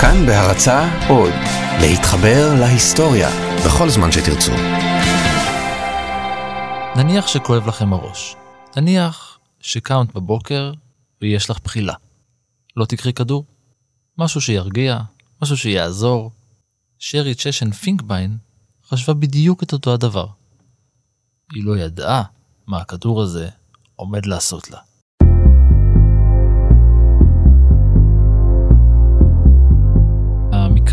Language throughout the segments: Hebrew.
כאן בהרצה עוד, להתחבר להיסטוריה בכל זמן שתרצו. נניח שכואב לכם הראש. נניח שקמת בבוקר ויש לך בחילה. לא תקחי כדור? משהו שירגיע, משהו שיעזור. שרי צ'שן פינקביין חשבה בדיוק את אותו הדבר. היא לא ידעה מה הכדור הזה עומד לעשות לה.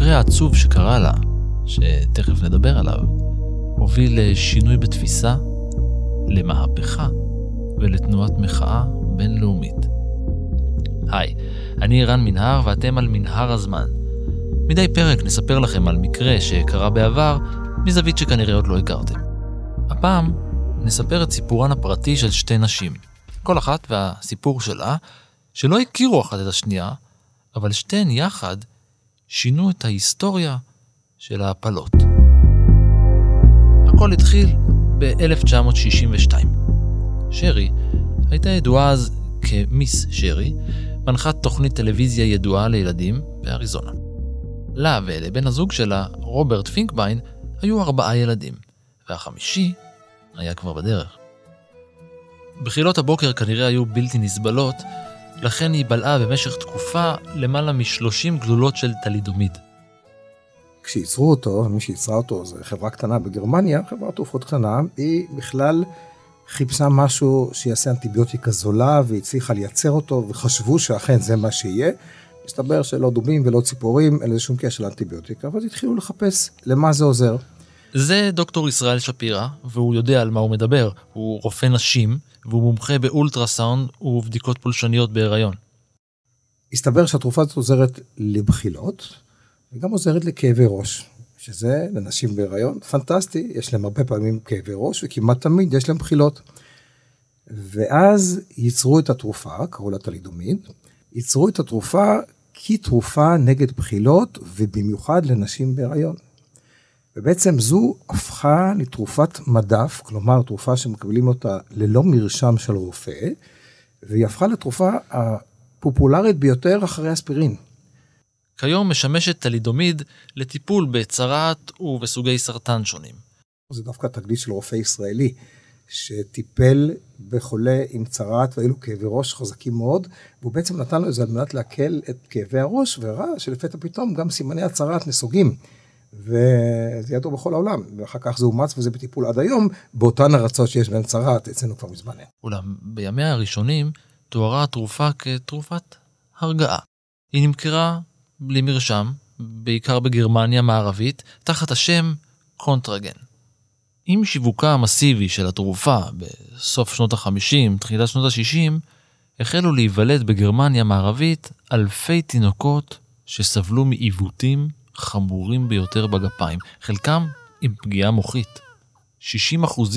המקרה העצוב שקרה לה, שתכף נדבר עליו, הוביל לשינוי בתפיסה, למהפכה ולתנועת מחאה בינלאומית. היי, אני ערן מנהר ואתם על מנהר הזמן. מדי פרק נספר לכם על מקרה שקרה בעבר, מזווית שכנראה עוד לא הכרתם. הפעם נספר את סיפורן הפרטי של שתי נשים, כל אחת והסיפור שלה, שלא הכירו אחת את השנייה, אבל שתיהן יחד שינו את ההיסטוריה של ההפלות. הכל התחיל ב-1962. שרי הייתה ידועה אז כמיס שרי, מנחת תוכנית טלוויזיה ידועה לילדים באריזונה. לה ולבן הזוג שלה, רוברט פינקביין, היו ארבעה ילדים, והחמישי היה כבר בדרך. בחילות הבוקר כנראה היו בלתי נסבלות, לכן היא בלעה במשך תקופה למעלה מ-30 גלולות של טלידומיד. כשייצרו אותו, מי שייצרה אותו זה חברה קטנה בגרמניה, חברת תרופות קטנה, היא בכלל חיפשה משהו שיעשה אנטיביוטיקה זולה והצליחה לייצר אותו וחשבו שאכן זה מה שיהיה. מסתבר שלא דובים ולא ציפורים, אין לזה שום קשר לאנטיביוטיקה, ואז התחילו לחפש למה זה עוזר. זה דוקטור ישראל שפירא, והוא יודע על מה הוא מדבר. הוא רופא נשים, והוא מומחה באולטרסאונד ובדיקות פולשניות בהיריון. הסתבר שהתרופה הזאת עוזרת לבחילות, וגם עוזרת לכאבי ראש, שזה לנשים בהיריון פנטסטי, יש להם הרבה פעמים כאבי ראש, וכמעט תמיד יש להם בחילות. ואז ייצרו את התרופה, קראו לה טלידומיד, ייצרו את התרופה כתרופה נגד בחילות, ובמיוחד לנשים בהיריון. ובעצם זו הפכה לתרופת מדף, כלומר תרופה שמקבלים אותה ללא מרשם של רופא, והיא הפכה לתרופה הפופולרית ביותר אחרי אספירין. כיום משמשת טלידומיד לטיפול בצרעת ובסוגי סרטן שונים. זה דווקא תגלית של רופא ישראלי, שטיפל בחולה עם צרעת והיו לו כאבי ראש חזקים מאוד, והוא בעצם נתן לו את זה על מנת להקל את כאבי הראש, וראה שלפתע פתאום גם סימני הצרעת נסוגים. וזה ידוע בכל העולם, ואחר כך זה אומץ וזה בטיפול עד היום, באותן ארצות שיש בהן צרעת, אצלנו כבר מזמן אין. אולם בימיה הראשונים תוארה התרופה כתרופת הרגעה. היא נמכרה בלי מרשם, בעיקר בגרמניה המערבית, תחת השם קונטרגן. עם שיווקה המסיבי של התרופה בסוף שנות ה-50, תחילת שנות ה-60, החלו להיוולד בגרמניה המערבית אלפי תינוקות שסבלו מעיוותים חמורים ביותר בגפיים, חלקם עם פגיעה מוחית. 60%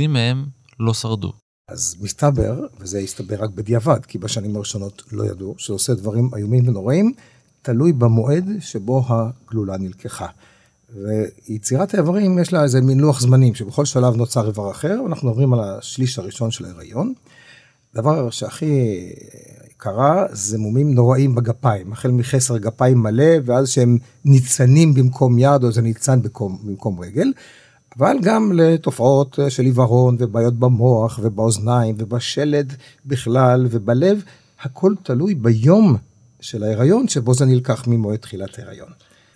מהם לא שרדו. אז מסתבר, וזה הסתבר רק בדיעבד, כי בשנים הראשונות לא ידעו, שעושה דברים איומים ונוראים, תלוי במועד שבו הגלולה נלקחה. ויצירת האיברים יש לה איזה מין לוח זמנים, שבכל שלב נוצר איבר אחר, אנחנו מדברים על השליש הראשון של ההיריון. דבר שהכי קרה זה מומים נוראים בגפיים, החל מחסר גפיים מלא, ואז שהם ניצנים במקום יד, או זה ניצן במקום, במקום רגל. אבל גם לתופעות של עיוורון ובעיות במוח ובאוזניים ובשלד בכלל ובלב, הכל תלוי ביום של ההיריון שבו זה נלקח ממועד תחילת ההיריון.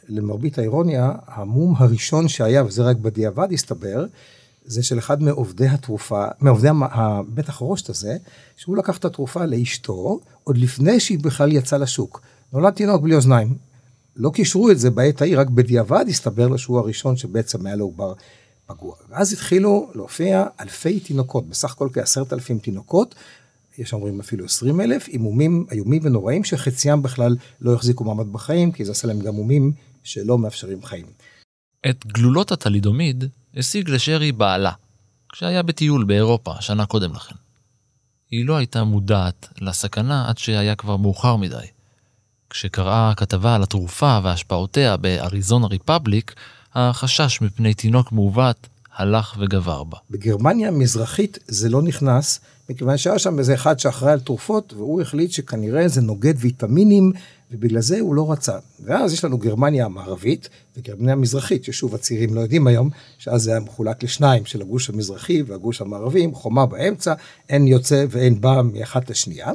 למרבית האירוניה, המום הראשון שהיה, וזה רק בדיעבד הסתבר, זה של אחד מעובדי התרופה, מעובדי בית החרושת הזה, שהוא לקח את התרופה לאשתו, עוד לפני שהיא בכלל יצאה לשוק. נולד תינוק בלי אוזניים. לא קישרו את זה בעת ההיא, רק בדיעבד הסתבר לו שהוא הראשון שבעצם היה לו עובר פגוע. ואז התחילו להופיע אלפי תינוקות, בסך הכל כעשרת אלפים תינוקות, יש אומרים אפילו עשרים אלף, עם מומים איומים ונוראים, שחציים בכלל לא החזיקו מעמד בחיים, כי זה עשה להם גם מומים שלא מאפשרים חיים. את גלולות הטלידומיד השיג לשרי בעלה, כשהיה בטיול באירופה שנה קודם לכן. היא לא הייתה מודעת לסכנה עד שהיה כבר מאוחר מדי. כשקראה כתבה על התרופה והשפעותיה באריזונה ריפבליק, החשש מפני תינוק מעוות הלך וגבר בה. בגרמניה המזרחית זה לא נכנס, מכיוון שהיה שם איזה אחד שאחראי על תרופות, והוא החליט שכנראה זה נוגד ויטמינים, ובגלל זה הוא לא רצה. ואז יש לנו גרמניה המערבית וגרמניה המזרחית, ששוב הצעירים לא יודעים היום, שאז זה היה מחולק לשניים, של הגוש המזרחי והגוש המערבי, עם חומה באמצע, אין יוצא ואין בא מאחת לשנייה.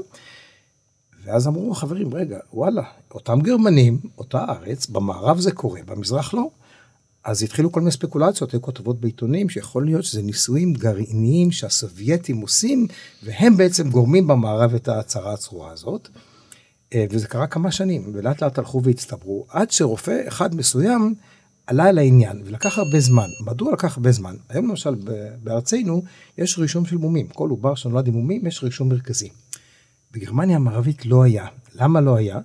ואז אמרו חברים, רגע, וואלה, אותם גרמנים, אותה ארץ, במערב זה קורה, במזרח לא. אז התחילו כל מיני ספקולציות, היו כותבות בעיתונים שיכול להיות שזה ניסויים גרעיניים שהסובייטים עושים, והם בעצם גורמים במערב את ההצהרה הצרורה הזאת. אה, וזה קרה כמה שנים, ולאט לאט הלכו והצטברו, עד שרופא אחד מסוים עלה על העניין, ולקח הרבה זמן. מדוע לקח הרבה זמן? היום למשל בארצנו יש רישום של מומים, כל עובר שנולד עם מומים יש רישום מרכזי. בגרמניה המערבית לא היה. למה לא היה?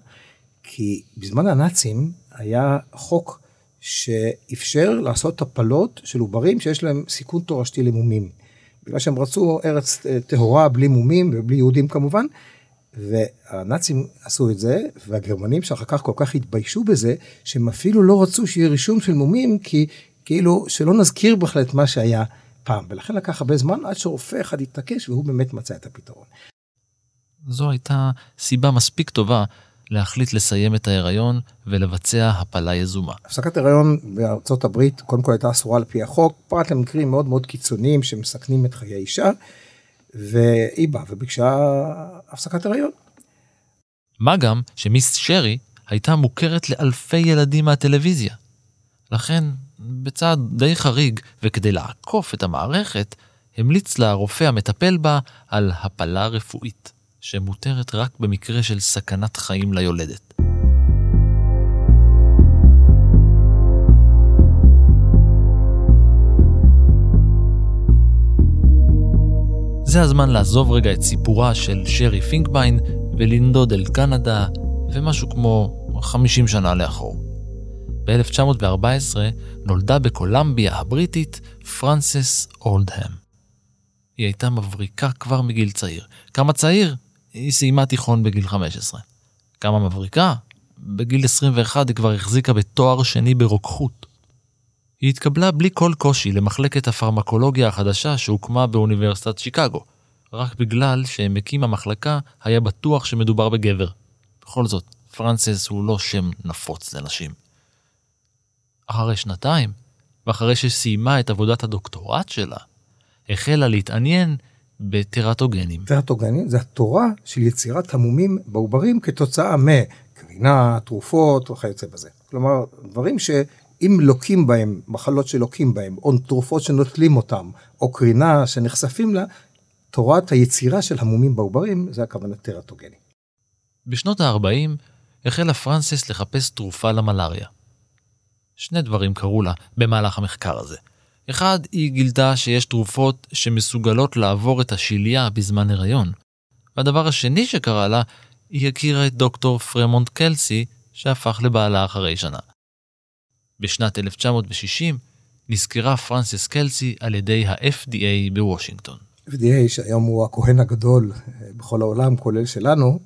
כי בזמן הנאצים היה חוק שאפשר לעשות הפלות של עוברים שיש להם סיכון תורשתי למומים. בגלל שהם רצו ארץ אה, טהורה בלי מומים ובלי יהודים כמובן, והנאצים עשו את זה, והגרמנים שאחר כך כל כך התביישו בזה, שהם אפילו לא רצו שיהיה רישום של מומים, כי כאילו שלא נזכיר בכלל את מה שהיה פעם. ולכן לקח הרבה זמן עד שרופא אחד התעקש והוא באמת מצא את הפתרון. זו הייתה סיבה מספיק טובה להחליט לסיים את ההיריון ולבצע הפלה יזומה. הפסקת הריון בארצות הברית קודם כל הייתה אסורה על פי החוק, פרט למקרים מאוד מאוד קיצוניים שמסכנים את חיי אישה, והיא באה וביקשה הפסקת הריון. מה גם שמיס שרי הייתה מוכרת לאלפי ילדים מהטלוויזיה. לכן, בצעד די חריג, וכדי לעקוף את המערכת, המליץ לה הרופא המטפל בה על הפלה רפואית. שמותרת רק במקרה של סכנת חיים ליולדת. זה הזמן לעזוב רגע את סיפורה של שרי פינקביין ולנדוד אל קנדה ומשהו כמו 50 שנה לאחור. ב-1914 נולדה בקולמביה הבריטית פרנסס אולדהם. היא הייתה מבריקה כבר מגיל צעיר. כמה צעיר? היא סיימה תיכון בגיל 15. כמה מבריקה? בגיל 21 היא כבר החזיקה בתואר שני ברוקחות. היא התקבלה בלי כל קושי למחלקת הפרמקולוגיה החדשה שהוקמה באוניברסיטת שיקגו, רק בגלל שמקים המחלקה היה בטוח שמדובר בגבר. בכל זאת, פרנסס הוא לא שם נפוץ לנשים. אחרי שנתיים, ואחרי שסיימה את עבודת הדוקטורט שלה, החלה להתעניין בטרטוגנים. טרטוגנים זה התורה של יצירת המומים בעוברים כתוצאה מקרינה, תרופות וכיוצא בזה. כלומר, דברים שאם לוקים בהם, מחלות שלוקים בהם, או תרופות שנוטלים אותם, או קרינה שנחשפים לה, תורת היצירה של המומים בעוברים, זה הכוונה טרטוגני. בשנות ה-40 החלה פרנסס לחפש תרופה למלאריה. שני דברים קרו לה במהלך המחקר הזה. אחד, היא גילתה שיש תרופות שמסוגלות לעבור את השלייה בזמן הריון. והדבר השני שקרה לה, היא הכירה את דוקטור פרמונט קלסי, שהפך לבעלה אחרי שנה. בשנת 1960 נזכרה פרנסס קלסי על ידי ה-FDA בוושינגטון. FDA, שהיום הוא הכהן הגדול אה, בכל העולם, כולל שלנו,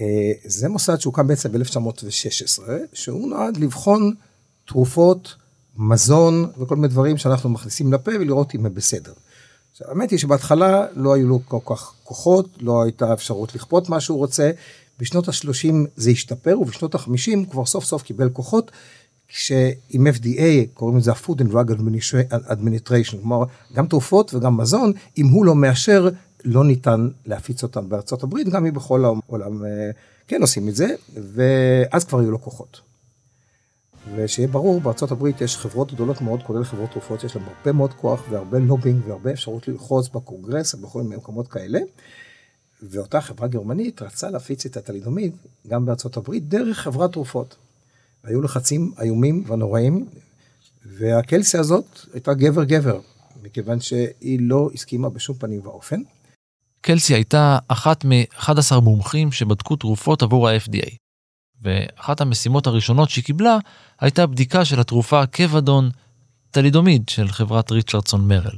אה, זה מוסד שהוקם בעצם ב-1916, שהוא נועד לבחון תרופות מזון וכל מיני דברים שאנחנו מכניסים לפה ולראות אם הם בסדר. עכשיו, האמת היא שבהתחלה לא היו לו כל כך כוחות, לא הייתה אפשרות לכפות מה שהוא רוצה. בשנות ה-30 זה השתפר, ובשנות ה-50 כבר סוף סוף קיבל כוחות, שעם FDA, קוראים לזה ה-Food and Drug Administration, כלומר, גם תרופות וגם מזון, אם הוא לא מאשר, לא ניתן להפיץ אותם בארצות הברית, גם אם בכל העולם אה, כן עושים את זה, ואז כבר היו לו כוחות. ושיהיה ברור, בארצות הברית יש חברות גדולות מאוד, כולל חברות תרופות, שיש להן הרבה מאוד כוח והרבה לובינג והרבה אפשרות ללחוץ בקונגרס ובכל מיני מקומות כאלה. ואותה חברה גרמנית רצה להפיץ את הטלידומיד גם בארצות הברית דרך חברת תרופות. היו לחצים איומים ונוראים, והקלסיה הזאת הייתה גבר גבר, מכיוון שהיא לא הסכימה בשום פנים ואופן. קלסי הייתה אחת מ-11 מומחים שבדקו תרופות עבור ה-FDA. ואחת המשימות הראשונות שהיא קיבלה הייתה בדיקה של התרופה קוודון טלידומיד של חברת ריצ'רדסון מרל.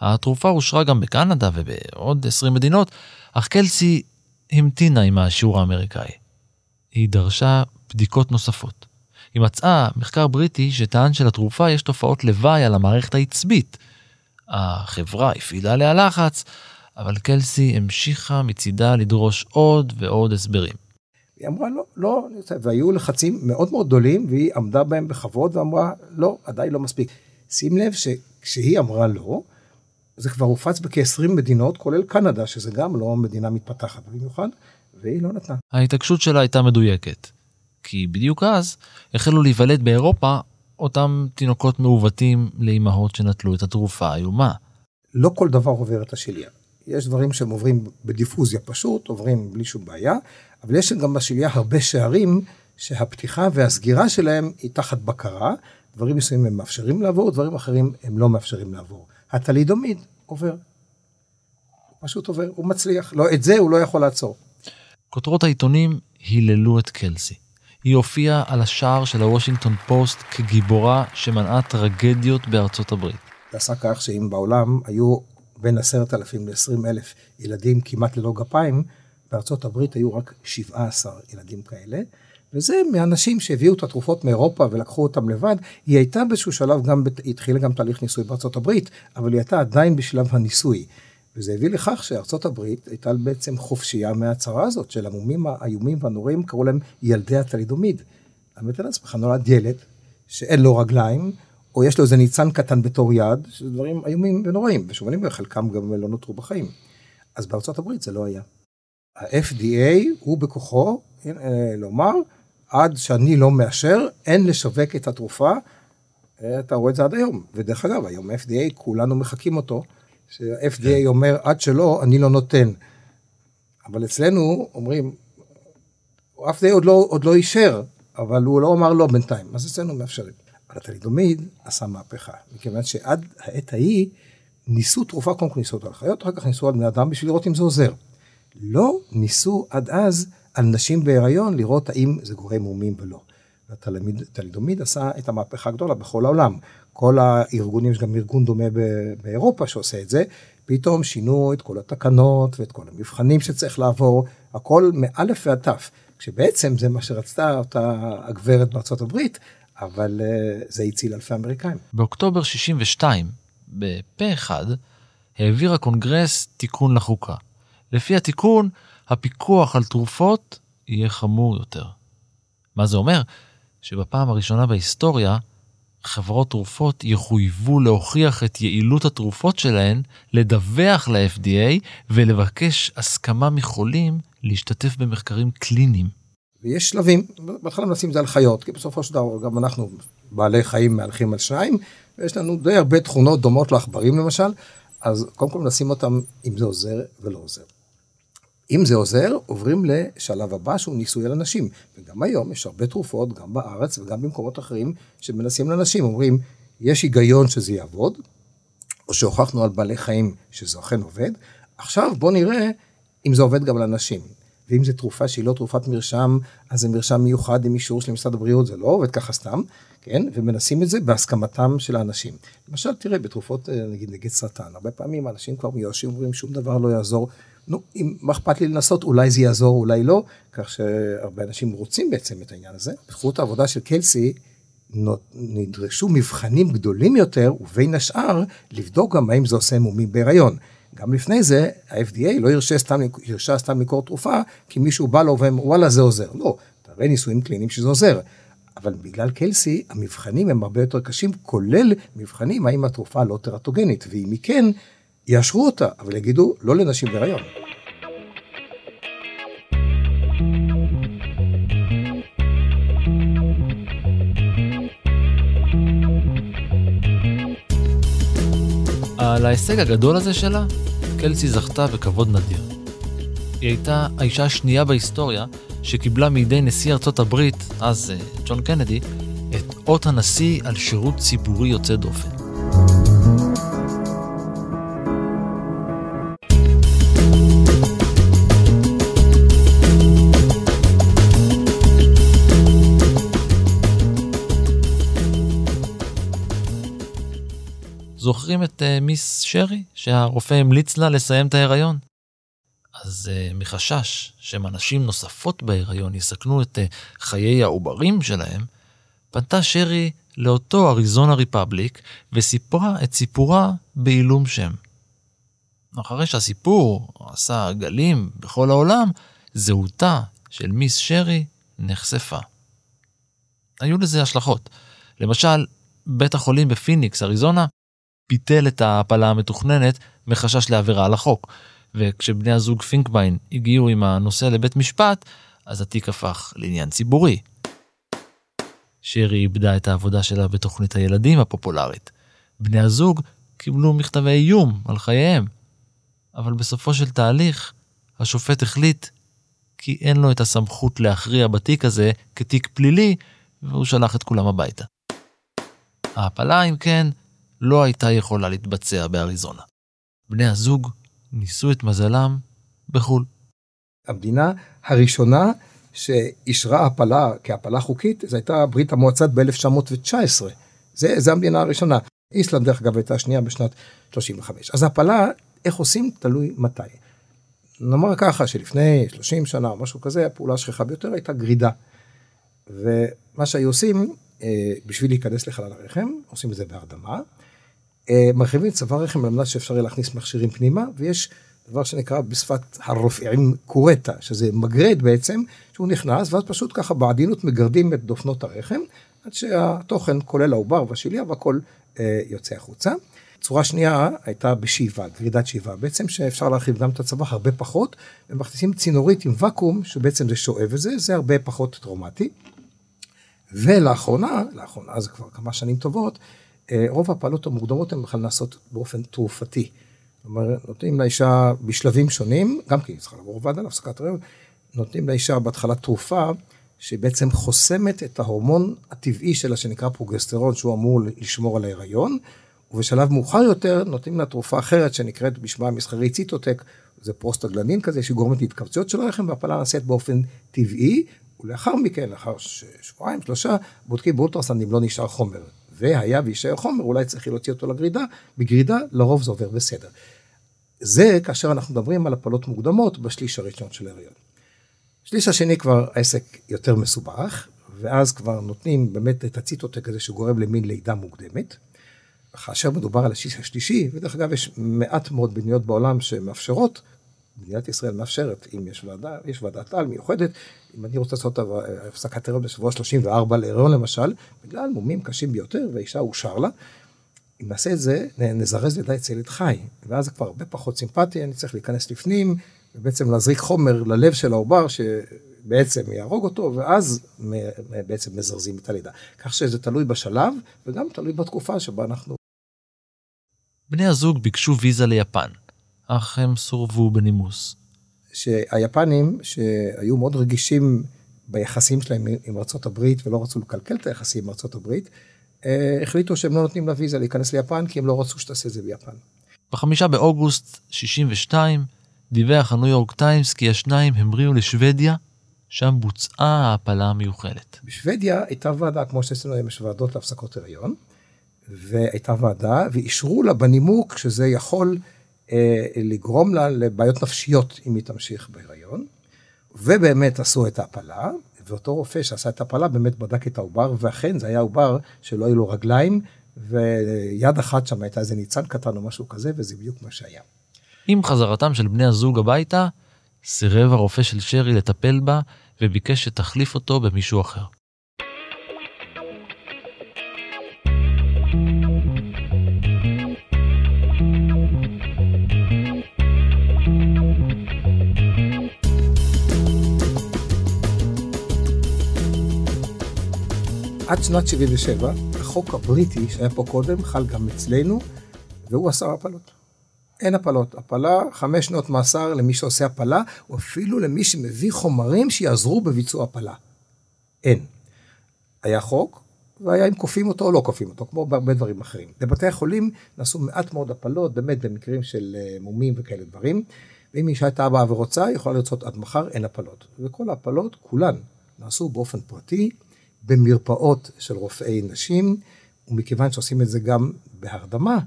התרופה אושרה גם בקנדה ובעוד 20 מדינות, אך קלסי המתינה עם השיעור האמריקאי. היא דרשה בדיקות נוספות. היא מצאה מחקר בריטי שטען שלתרופה יש תופעות לוואי על המערכת העצבית. החברה הפעילה עליה לחץ, אבל קלסי המשיכה מצידה לדרוש עוד ועוד הסברים. היא אמרה לא, לא, והיו לחצים מאוד מאוד גדולים, והיא עמדה בהם בכבוד ואמרה לא, עדיין לא מספיק. שים לב שכשהיא אמרה לא, זה כבר הופץ בכ-20 מדינות, כולל קנדה, שזה גם לא מדינה מתפתחת במיוחד, והיא לא נתנה. ההתעקשות שלה הייתה מדויקת. כי בדיוק אז החלו להיוולד באירופה אותם תינוקות מעוותים לאימהות שנטלו את התרופה האיומה. לא כל דבר עובר את השליה. יש דברים שהם עוברים בדיפוזיה פשוט, עוברים בלי שום בעיה, אבל יש גם בשליה הרבה שערים שהפתיחה והסגירה שלהם היא תחת בקרה. דברים מסוימים הם מאפשרים לעבור, דברים אחרים הם לא מאפשרים לעבור. הטלידומיד עובר. פשוט עובר, הוא מצליח. לא, את זה הוא לא יכול לעצור. כותרות העיתונים היללו את קלסי. היא הופיעה על השער של הוושינגטון פוסט כגיבורה שמנעה טרגדיות בארצות הברית. זה עשה כך שאם בעולם היו בין עשרת אלפים לעשרים אלף ילדים כמעט ללא גפיים, בארצות הברית היו רק 17 ילדים כאלה. וזה מאנשים שהביאו את התרופות מאירופה ולקחו אותם לבד. היא הייתה באיזשהו שלב גם, היא התחילה גם תהליך ניסוי בארצות הברית, אבל היא הייתה עדיין בשלב הניסוי. וזה הביא לכך שארצות הברית הייתה בעצם חופשייה מההצהרה הזאת של המומים האיומים והנוראים, קראו להם ילדי הטלידומיד. האמת לעצמך, נולד ילד שאין לו רגליים, או יש לו איזה ניצן קטן בתור יד, שזה דברים איומים ונוראים, אומר, חלקם גם לא נותרו בחיים. אז בארצות הברית זה לא היה. ה-FDA הוא בכוחו אה, לומר, עד שאני לא מאשר, אין לשווק את התרופה. אה, אתה רואה את זה עד היום. ודרך אגב, היום FDA, כולנו מחקים אותו. שה-FDA כן. אומר, עד שלא, אני לא נותן. אבל אצלנו אומרים, ה-FDA עוד לא, עוד לא אישר, אבל הוא לא אמר לא בינתיים, אז אצלנו מאפשרים. אבל הטלידומיד עשה מהפכה, מכיוון שעד העת ההיא ניסו תרופה, קודם כל ניסו אותה על חיות, אחר כך ניסו על בני אדם בשביל לראות אם זה עוזר. לא ניסו עד אז על נשים בהיריון לראות האם זה גורם מומים ולא. הטלידומיד עשה את המהפכה הגדולה בכל העולם. כל הארגונים, יש גם ארגון דומה באירופה שעושה את זה, פתאום שינו את כל התקנות ואת כל המבחנים שצריך לעבור, הכל מאלף ועד תף, כשבעצם זה מה שרצתה אותה הגברת בארצות הברית, אבל uh, זה הציל אלפי אמריקאים. באוקטובר 62, בפה אחד, העביר הקונגרס תיקון לחוקה. לפי התיקון, הפיקוח על תרופות יהיה חמור יותר. מה זה אומר? שבפעם הראשונה בהיסטוריה, חברות תרופות יחויבו להוכיח את יעילות התרופות שלהן, לדווח ל-FDA ולבקש הסכמה מחולים להשתתף במחקרים קליניים. ויש שלבים, בהתחלה מנסים את זה על חיות, כי בסופו של דבר גם אנחנו בעלי חיים מהלכים על שניים, ויש לנו די הרבה תכונות דומות לעכברים למשל, אז קודם כל מנסים אותם אם זה עוזר ולא עוזר. אם זה עוזר, עוברים לשלב הבא שהוא ניסוי על אנשים. וגם היום יש הרבה תרופות, גם בארץ וגם במקומות אחרים, שמנסים לאנשים. אומרים, יש היגיון שזה יעבוד, או שהוכחנו על בעלי חיים שזה אכן עובד, עכשיו בוא נראה אם זה עובד גם על אנשים. ואם זו תרופה שהיא לא תרופת מרשם, אז זה מרשם מיוחד עם אישור של משרד הבריאות, זה לא עובד ככה סתם, כן? ומנסים את זה בהסכמתם של האנשים. למשל, תראה, בתרופות, אה, נגיד נגד סרטן, הרבה פעמים האנשים כבר מיואשים, אומרים, שום דבר לא יעזור. נו, אם מה אכפת לי לנסות, אולי זה יעזור, אולי לא, כך שהרבה אנשים רוצים בעצם את העניין הזה. בזכות העבודה של קלסי, נדרשו מבחנים גדולים יותר, ובין השאר, לבדוק גם האם זה עושה מומים בהיריון. גם לפני זה, ה-FDA לא הרשה סתם, הרשה סתם לקרוא תרופה, כי מישהו בא לו ואומר, וואלה, זה עוזר. לא, תראה ניסויים קליניים שזה עוזר. אבל בגלל קלסי, המבחנים הם הרבה יותר קשים, כולל מבחנים האם התרופה לא טרטוגנית, ואם היא כן, יאשרו אותה, אבל יגידו, לא לנשים בהיריון. על ההישג הגדול הזה שלה, קלסי זכתה בכבוד נדיר. היא הייתה האישה השנייה בהיסטוריה שקיבלה מידי נשיא ארצות הברית, אז אה, ג'ון קנדי, את אות הנשיא על שירות ציבורי יוצא דופן. זוכרים את uh, מיס שרי, שהרופא המליץ לה לסיים את ההיריון? אז uh, מחשש שמנשים נוספות בהיריון יסכנו את uh, חיי העוברים שלהם, פנתה שרי לאותו אריזונה ריפבליק וסיפרה את סיפורה בעילום שם. אחרי שהסיפור עשה גלים בכל העולם, זהותה של מיס שרי נחשפה. היו לזה השלכות. למשל, בית החולים בפיניקס, אריזונה, ביטל את ההפלה המתוכננת מחשש לעבירה על החוק, וכשבני הזוג פינקביין הגיעו עם הנושא לבית משפט, אז התיק הפך לעניין ציבורי. שרי איבדה את העבודה שלה בתוכנית הילדים הפופולרית. בני הזוג קיבלו מכתבי איום על חייהם. אבל בסופו של תהליך, השופט החליט כי אין לו את הסמכות להכריע בתיק הזה כתיק פלילי, והוא שלח את כולם הביתה. ההפלה, אם כן, לא הייתה יכולה להתבצע באריזונה. בני הזוג ניסו את מזלם בחו"ל. המדינה הראשונה שאישרה הפלה כהפלה חוקית, זו הייתה ברית המועצת ב-1919. זה, זה המדינה הראשונה. איסלנד, דרך אגב, הייתה השנייה בשנת 35. אז הפלה, איך עושים, תלוי מתי. נאמר ככה, שלפני 30 שנה או משהו כזה, הפעולה השכיחה ביותר הייתה גרידה. ומה שהיו עושים, אה, בשביל להיכנס לחלל הרחם, עושים את זה בהרדמה. אה, מרחיבים צוואר רחם על מנת שאפשר יהיה להכניס מכשירים פנימה, ויש דבר שנקרא בשפת הרופאים קורטה, שזה מגרד בעצם, שהוא נכנס, ואז פשוט ככה בעדינות מגרדים את דופנות הרחם, עד שהתוכן, כולל העובר והשיליה והכל אה, יוצא החוצה. צורה שנייה הייתה בשאיבה, גרידת שאיבה, בעצם שאפשר להרחיב גם את הצוואר הרבה פחות, ומכניסים צינורית עם ואקום, שבעצם זה שואב את זה, זה הרבה פחות טראומטי. ולאחרונה, לאחרונה זה כבר כמה שנים טובות, רוב הפעלות המוקדמות הן בכלל נעשות באופן תרופתי. אומרת, נותנים לאישה בשלבים שונים, גם כי היא צריכה לעבור ועדה להפסקת הריון, נותנים לאישה בהתחלה תרופה שבעצם חוסמת את ההורמון הטבעי שלה שנקרא פרוגסטרון, שהוא אמור לשמור על ההיריון, ובשלב מאוחר יותר נותנים לה תרופה אחרת שנקראת בשמה המסחרי ציטוטק, זה פרוסטגלנדין כזה שגורמת להתכווציות של הרחם והפלה נעשית באופן טבעי, ולאחר מכן, לאחר שבועיים, שלושה, בודקים באולטרסאונד אם לא נשאר חומר. והיה ויישאר חומר, אולי צריך להוציא אותו לגרידה, בגרידה לרוב זה עובר בסדר. זה כאשר אנחנו מדברים על הפלות מוקדמות בשליש הראשון של ההריון. שליש השני כבר העסק יותר מסובך, ואז כבר נותנים באמת את הציטוטק הזה שגורם למין לידה מוקדמת. כאשר מדובר על השליש השלישי, ודרך אגב יש מעט מאוד מדינות בעולם שמאפשרות, מדינת ישראל מאפשרת, אם יש ועדה, יש ועדת על מיוחדת, אם אני רוצה לעשות הפסקת הריון בשבוע 34 להריון למשל, בגלל מומים קשים ביותר, והאישה אושר לה, אם נעשה את זה, נזרז לידה אצל ילד חי, ואז זה כבר הרבה פחות סימפטי, אני צריך להיכנס לפנים, ובעצם להזריק חומר ללב של העובר, שבעצם יהרוג אותו, ואז בעצם מזרזים את הלידה. כך שזה תלוי בשלב, וגם תלוי בתקופה שבה אנחנו... בני הזוג ביקשו ויזה ליפן, אך הם סורבו בנימוס. שהיפנים, שהיו מאוד רגישים ביחסים שלהם עם ארה"ב ולא רצו לקלקל את היחסים עם ארה"ב, אה, החליטו שהם לא נותנים לה ויזה להיכנס ליפן, כי הם לא רצו שתעשה את זה ביפן. בחמישה באוגוסט 62 דיווח הניו יורק טיימס כי השניים המריאו לשוודיה, שם בוצעה ההפלה המיוחלת. בשוודיה הייתה ועדה, כמו שאצלנו היום יש ועדות להפסקות הריון, והייתה ועדה, ואישרו לה בנימוק שזה יכול לגרום לה לבעיות נפשיות אם היא תמשיך בהיריון, ובאמת עשו את ההפלה, ואותו רופא שעשה את ההפלה באמת בדק את העובר, ואכן זה היה עובר שלא היו לו רגליים, ויד אחת שם הייתה איזה ניצן קטן או משהו כזה, וזה בדיוק מה שהיה. עם חזרתם של בני הזוג הביתה, סירב הרופא של שרי לטפל בה, וביקש שתחליף אותו במישהו אחר. עד שנת 77, החוק הבריטי שהיה פה קודם חל גם אצלנו, והוא אסר הפלות. אין הפלות. הפלה, חמש שנות מאסר למי שעושה הפלה, או אפילו למי שמביא חומרים שיעזרו בביצוע הפלה. אין. היה חוק, והיה אם כופים אותו או לא כופים אותו, כמו בהרבה דברים אחרים. בבתי החולים נעשו מעט מאוד הפלות, באמת במקרים של אה, מומים וכאלה דברים, ואם אישה הייתה באה ורוצה, היא יכולה לרצות עד מחר, אין הפלות. וכל ההפלות, כולן, נעשו באופן פרטי, במרפאות של רופאי נשים, ומכיוון שעושים את זה גם בהרדמה,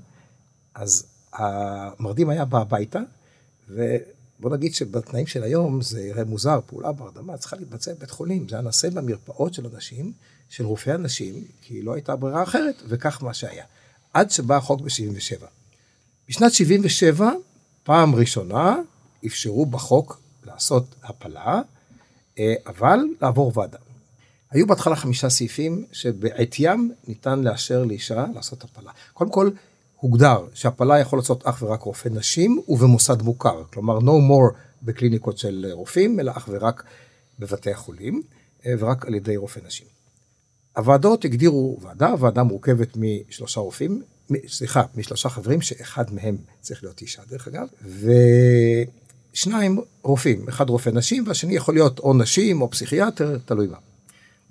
אז המרדים היה בא הביתה, ובוא נגיד שבתנאים של היום זה יראה מוזר, פעולה בהרדמה צריכה להתבצע בבית חולים, זה היה נעשה במרפאות של אנשים, של רופאי הנשים, כי לא הייתה ברירה אחרת, וכך מה שהיה. עד שבא החוק ב-77. בשנת 77, פעם ראשונה, אפשרו בחוק לעשות הפלה, אה, אבל לעבור ועדה. היו בהתחלה חמישה סעיפים שבעטיים ניתן לאשר לאישה לעשות הפלה. קודם כל, הוגדר שהפלה יכול לעשות אך ורק רופא נשים ובמוסד מוכר, כלומר no more בקליניקות של רופאים, אלא אך ורק בבתי החולים, אה, ורק על ידי רופא נשים. הוועדות הגדירו ועדה, ועדה מורכבת משלושה רופאים, סליחה, משלושה חברים, שאחד מהם צריך להיות אישה דרך אגב, ושניים רופאים, אחד רופא נשים והשני יכול להיות או נשים או פסיכיאטר, תלוי מה.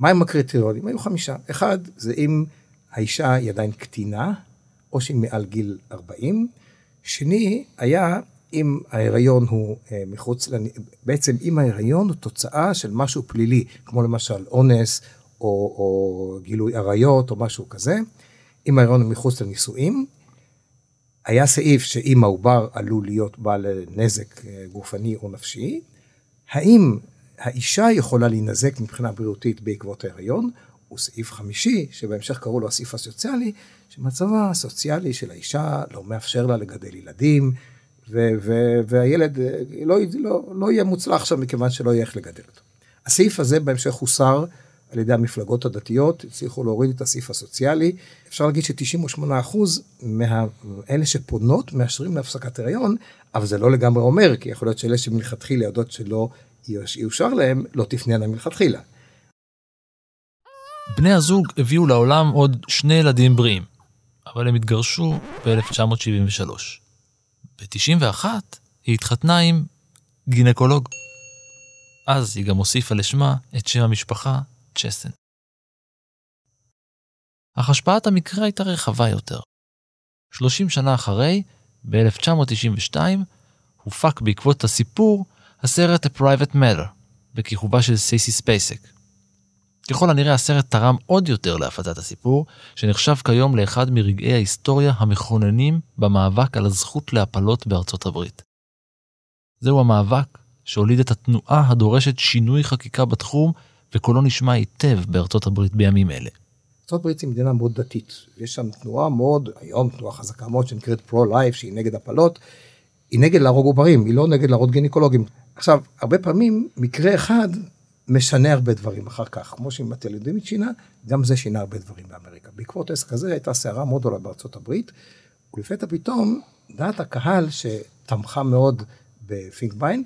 מהם הקריטריונים? היו חמישה. אחד, זה אם האישה היא עדיין קטינה, או שהיא מעל גיל 40. שני, היה אם ההיריון הוא אה, מחוץ, לנ... בעצם אם ההיריון הוא תוצאה של משהו פלילי, כמו למשל אונס, או, או גילוי עריות, או משהו כזה. אם ההיריון הוא מחוץ לנישואים, היה סעיף שאם העובר עלול להיות בעל נזק אה, גופני או נפשי, האם האישה יכולה להינזק מבחינה בריאותית בעקבות ההיריון, הוא סעיף חמישי, שבהמשך קראו לו הסעיף הסוציאלי, שמצבה הסוציאלי של האישה לא מאפשר לה לגדל ילדים, ו- ו- והילד אה, לא, לא, לא יהיה מוצלח שם מכיוון שלא יהיה איך לגדל אותו. הסעיף הזה בהמשך הוסר על ידי המפלגות הדתיות, הצליחו להוריד את הסעיף הסוציאלי. אפשר להגיד ש-98% מאלה שפונות מאשרים להפסקת הריון, אבל זה לא לגמרי אומר, כי יכול להיות שאלה שמלכתחילה יודעות שלא יאושר להם, לא תפנינה מלכתחילה. בני הזוג הביאו לעולם עוד שני ילדים בריאים, אבל הם התגרשו ב-1973. ב-91 היא התחתנה עם גינקולוג. אז היא גם הוסיפה לשמה את שם המשפחה צ'סן. אך השפעת המקרה הייתה רחבה יותר. 30 שנה אחרי, ב-1992, הופק בעקבות הסיפור הסרט A Private Matter, בכיכובה של סייסי ספייסק. ככל הנראה הסרט תרם עוד יותר להפצת הסיפור, שנחשב כיום לאחד מרגעי ההיסטוריה המכוננים במאבק על הזכות להפלות בארצות הברית. זהו המאבק שהוליד את התנועה הדורשת שינוי חקיקה בתחום, וקולו נשמע היטב בארצות הברית בימים אלה. ארצות הברית היא מדינה מאוד דתית, יש שם תנועה מאוד, היום תנועה חזקה מאוד שנקראת פרו-לייף, שהיא נגד הפלות, היא נגד להרוג עוברים, היא לא נגד להרוג גינקולוגים. עכשיו, הרבה פעמים מקרה אחד משנה הרבה דברים אחר כך, כמו שעם הטלדימית שינה, גם זה שינה הרבה דברים באמריקה. בעקבות עסק הזה הייתה סערה מאוד גדולה בארצות הברית, ולפתע פתאום דעת הקהל שתמכה מאוד בפינקביין,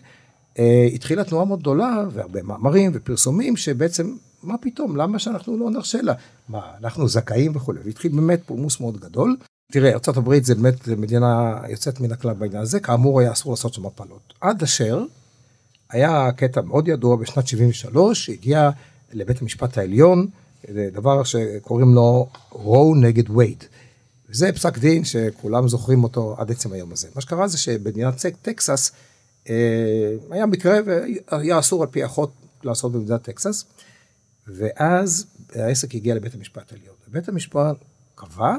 אה, התחילה תנועה מאוד גדולה והרבה מאמרים ופרסומים שבעצם מה פתאום? למה שאנחנו לא נרשה לה? מה אנחנו זכאים וכולי והתחיל באמת פולמוס מאוד גדול. תראה ארה"ב זה באמת מדינה יוצאת מן הכלל בעניין הזה. כאמור היה אסור לעשות שם הפלות. עד אשר היה קטע מאוד ידוע בשנת 73 שהגיע לבית המשפט העליון דבר שקוראים לו רו נגד וייד. וזה פסק דין שכולם זוכרים אותו עד עצם היום הזה. מה שקרה זה שבמדינת טקסס אה, היה מקרה והיה אסור על פי החוק לעשות במדינת טקסס, ואז העסק הגיע לבית המשפט העליון. בית המשפט קבע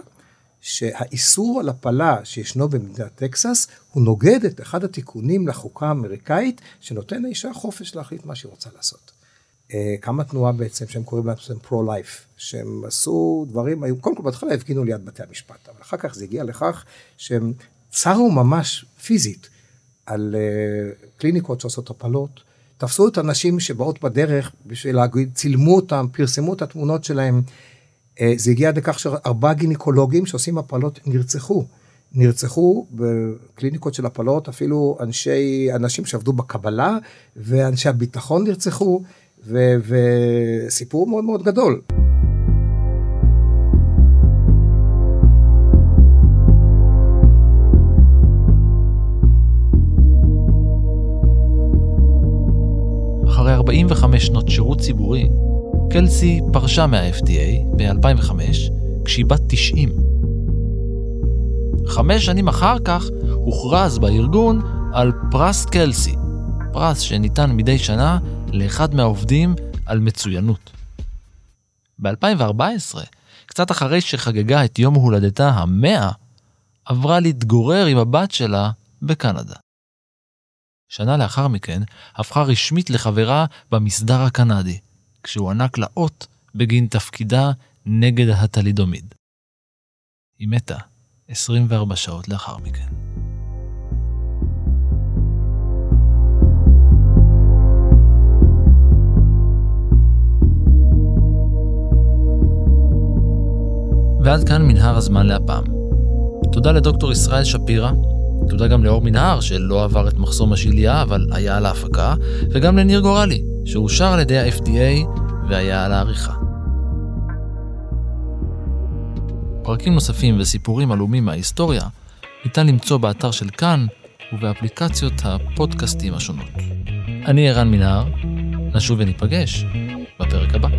שהאיסור על הפלה שישנו במדינת טקסס, הוא נוגד את אחד התיקונים לחוקה האמריקאית, שנותן לאישה חופש להחליט מה שהיא רוצה לעשות. קמה אה, תנועה בעצם שהם קוראים לעצמם פרו-לייף, שהם עשו דברים, היו, קודם כל בהתחלה הפגינו ליד בתי המשפט, אבל אחר כך זה הגיע לכך שהם צרו ממש פיזית על uh, קליניקות שעושות הפלות, תפסו את הנשים שבאות בדרך בשביל להגיד, צילמו אותם, פרסמו את התמונות שלהם. Uh, זה הגיע עד לכך שארבעה גינקולוגים שעושים הפלות נרצחו. נרצחו בקליניקות של הפלות, אפילו אנשי, אנשים שעבדו בקבלה ואנשי הביטחון נרצחו, ו, וסיפור מאוד מאוד גדול. אחרי 45 שנות שירות ציבורי, קלסי פרשה מה-FDA ב-2005 כשהיא בת 90. חמש שנים אחר כך הוכרז בארגון על פרס קלסי, פרס שניתן מדי שנה לאחד מהעובדים על מצוינות. ב-2014, קצת אחרי שחגגה את יום הולדתה המאה, עברה להתגורר עם הבת שלה בקנדה. שנה לאחר מכן הפכה רשמית לחברה במסדר הקנדי, כשהוענק לה אות בגין תפקידה נגד הטלידומיד. היא מתה 24 שעות לאחר מכן. ועד כאן מנהר הזמן להפעם. תודה לדוקטור ישראל שפירא, תודה גם לאור מנהר שלא עבר את מחסום השיליה אבל היה על ההפקה, וגם לניר גורלי שאושר על ידי ה-FDA והיה על העריכה. פרקים נוספים וסיפורים עלומים מההיסטוריה ניתן למצוא באתר של כאן ובאפליקציות הפודקאסטים השונות. אני ערן מנהר, נשוב וניפגש בפרק הבא.